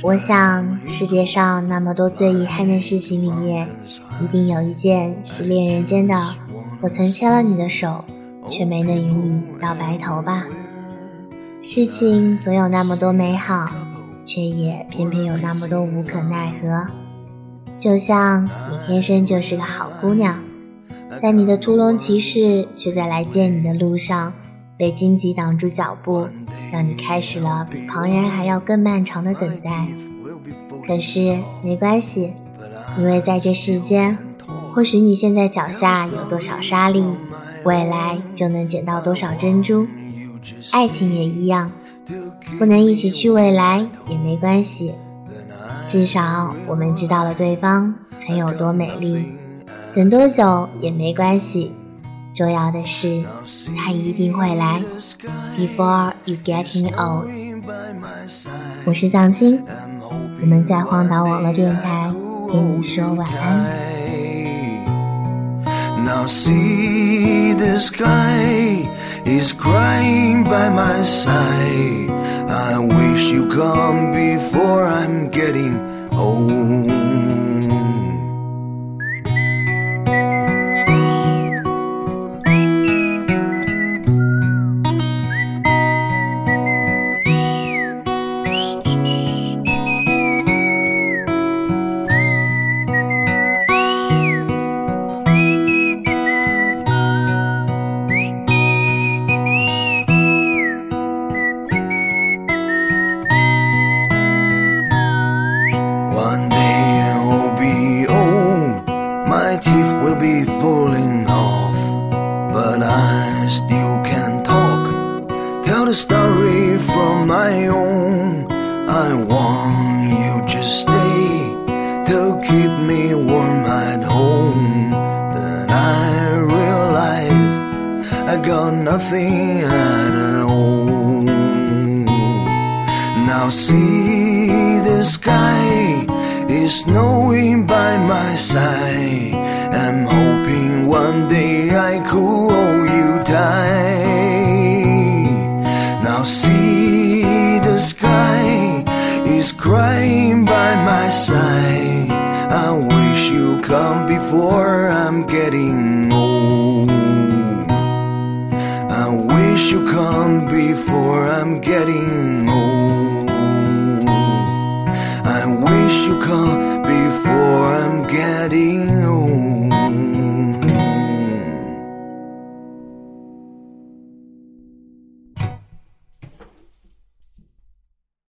我想，世界上那么多最遗憾的事情里面，一定有一件是恋人间的。我曾牵了你的手，却没能与你到白头吧。事情总有那么多美好，却也偏偏有那么多无可奈何。就像你天生就是个好姑娘，但你的屠龙骑士却在来见你的路上被荆棘挡住脚步。让你开始了比旁人还要更漫长的等待，可是没关系，因为在这世间，或许你现在脚下有多少沙粒，未来就能捡到多少珍珠。爱情也一样，不能一起去未来也没关系，至少我们知道了对方曾有多美丽。等多久也没关系。重要的是，他一定会来。Before you getting old，我是藏青，我们在荒岛网络电台跟你说晚安。Now see the sky is crying by my side. I wish you come before I'm getting a story from my own. I want you to stay to keep me warm at home. Then I realize I got nothing at all. Now see the sky is snowing by my side. I'm hoping one day I could hold you tight. Now see the sky is crying by my side. I wish you come before I'm getting old. I wish you come before I'm getting old wish you come before I'm getting old.